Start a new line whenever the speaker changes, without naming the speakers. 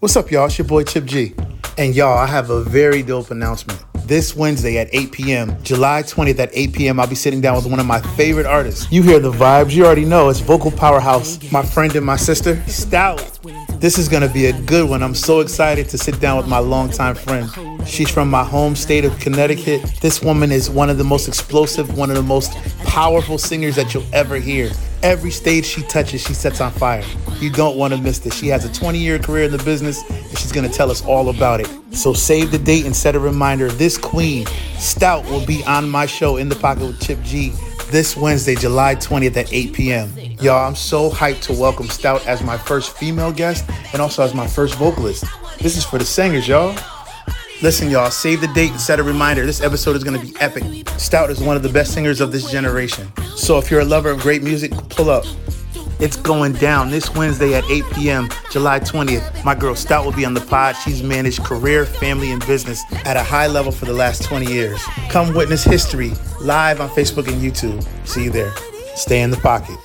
What's up, y'all? It's your boy Chip G. And y'all, I have a very dope announcement. This Wednesday at 8 p.m., July 20th at 8 p.m., I'll be sitting down with one of my favorite artists. You hear the vibes, you already know it's vocal powerhouse, my friend and my sister, Stout. This is gonna be a good one. I'm so excited to sit down with my longtime friend. She's from my home state of Connecticut. This woman is one of the most explosive, one of the most powerful singers that you'll ever hear. Every stage she touches, she sets on fire. You don't want to miss this. She has a 20 year career in the business, and she's going to tell us all about it. So save the date and set a reminder. This queen, Stout, will be on my show in the pocket with Chip G this Wednesday, July 20th at 8 p.m. Y'all, I'm so hyped to welcome Stout as my first female guest and also as my first vocalist. This is for the singers, y'all. Listen, y'all, save the date and set a reminder. This episode is going to be epic. Stout is one of the best singers of this generation. So if you're a lover of great music, pull up. It's going down this Wednesday at 8 p.m., July 20th. My girl Stout will be on the pod. She's managed career, family, and business at a high level for the last 20 years. Come witness history live on Facebook and YouTube. See you there. Stay in the pocket.